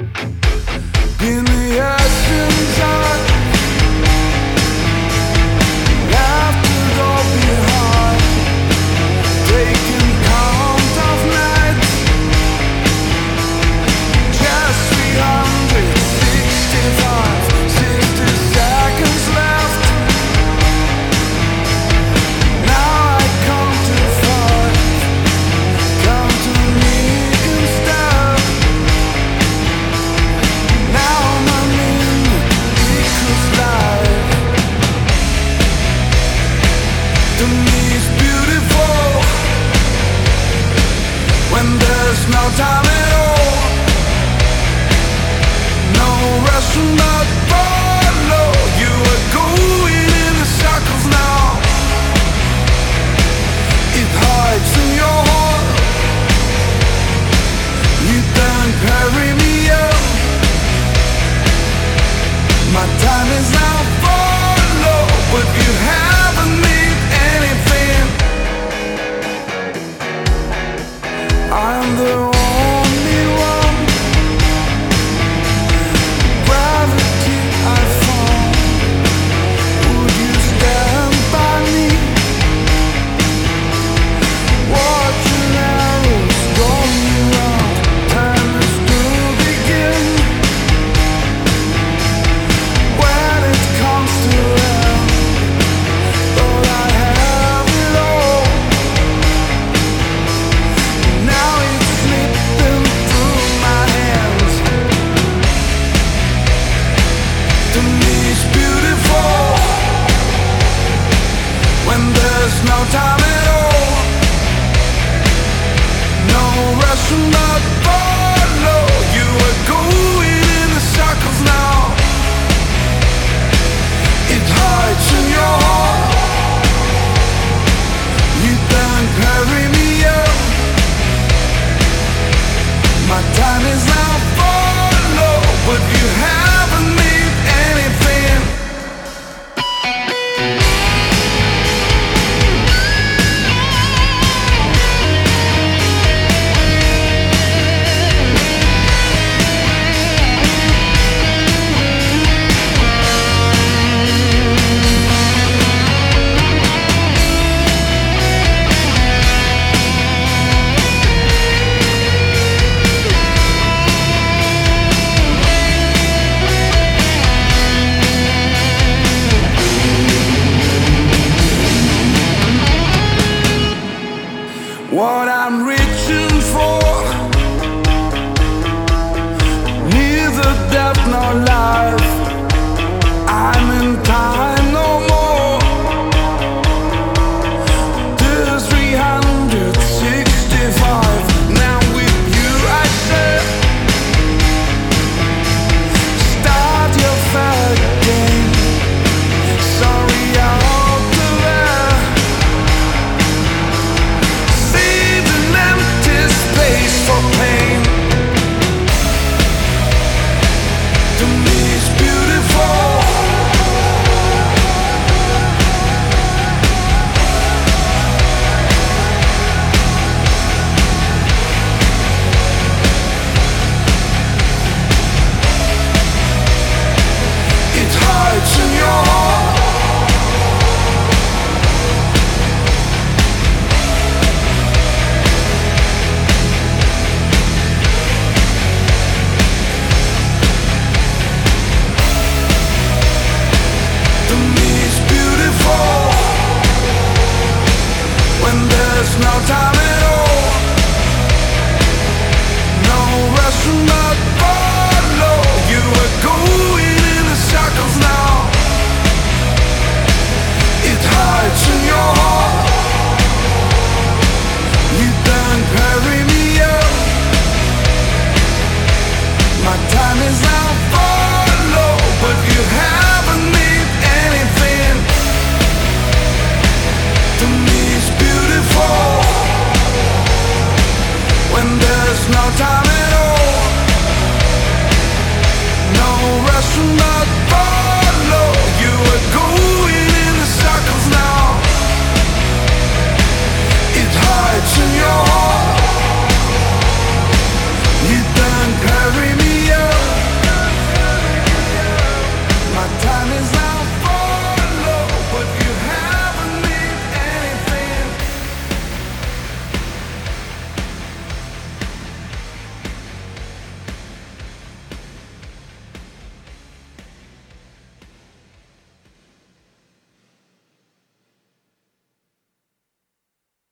you no time I'm the time at all. No rush what I'm reaching for. Neither death nor life.